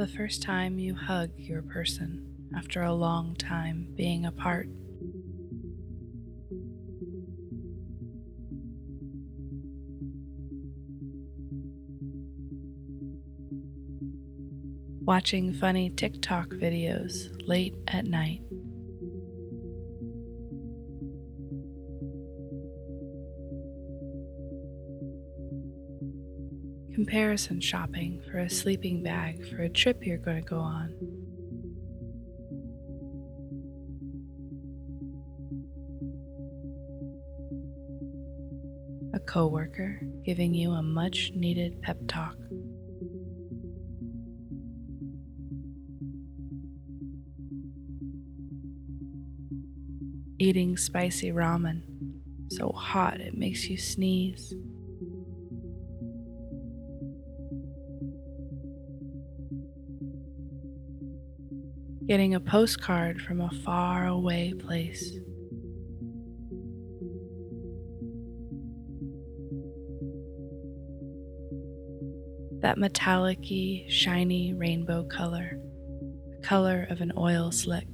The first time you hug your person after a long time being apart. Watching funny TikTok videos late at night. Comparison shopping for a sleeping bag for a trip you're going to go on. A coworker giving you a much needed pep talk. Eating spicy ramen, so hot it makes you sneeze. Getting a postcard from a far away place. That metallic shiny rainbow color, the color of an oil slick.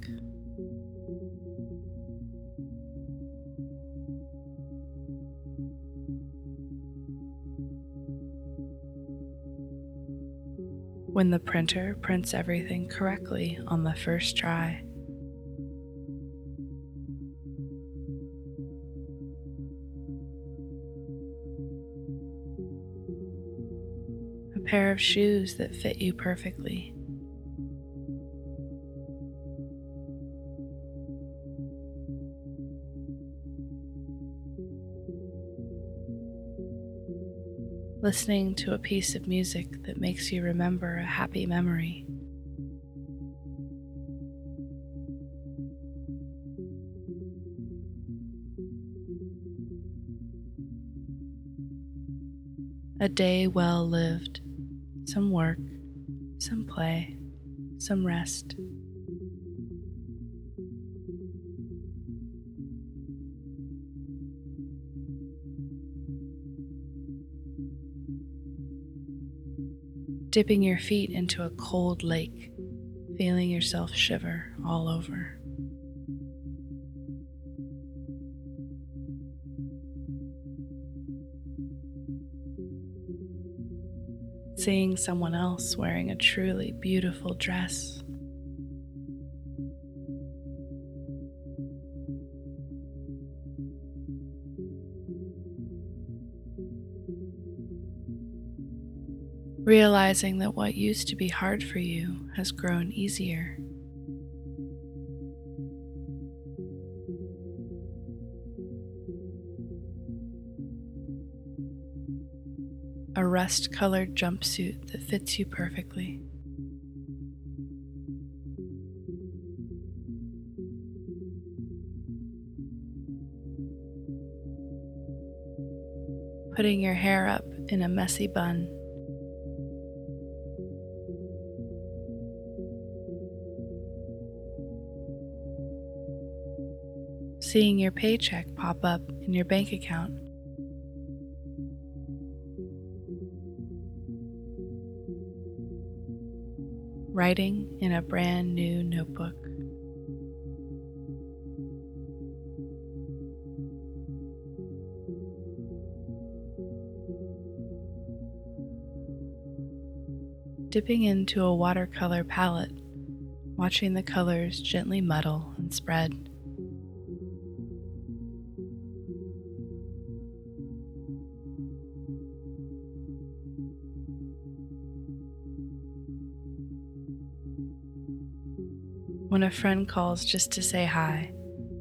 When the printer prints everything correctly on the first try. A pair of shoes that fit you perfectly. Listening to a piece of music that makes you remember a happy memory. A day well lived, some work, some play, some rest. Dipping your feet into a cold lake, feeling yourself shiver all over. Seeing someone else wearing a truly beautiful dress. Realizing that what used to be hard for you has grown easier. A rust colored jumpsuit that fits you perfectly. Putting your hair up in a messy bun. Seeing your paycheck pop up in your bank account. Writing in a brand new notebook. Dipping into a watercolor palette, watching the colors gently muddle and spread. When a friend calls just to say hi,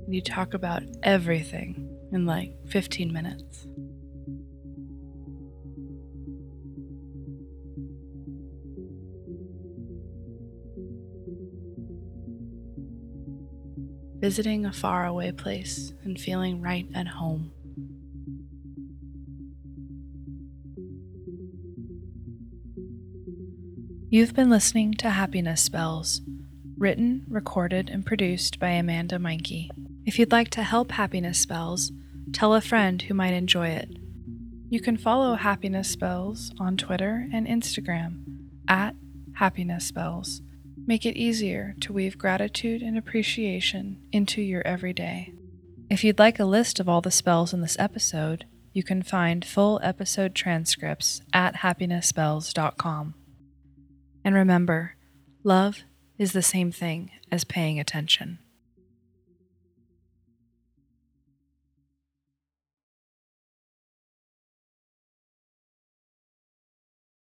and you talk about everything in like 15 minutes. Visiting a faraway place and feeling right at home. You've been listening to Happiness Spells written, recorded, and produced by Amanda Meinke. If you'd like to help Happiness Spells, tell a friend who might enjoy it. You can follow Happiness Spells on Twitter and Instagram at Happiness Spells. Make it easier to weave gratitude and appreciation into your everyday. If you'd like a list of all the spells in this episode, you can find full episode transcripts at happinessspells.com. And remember, love is the same thing as paying attention.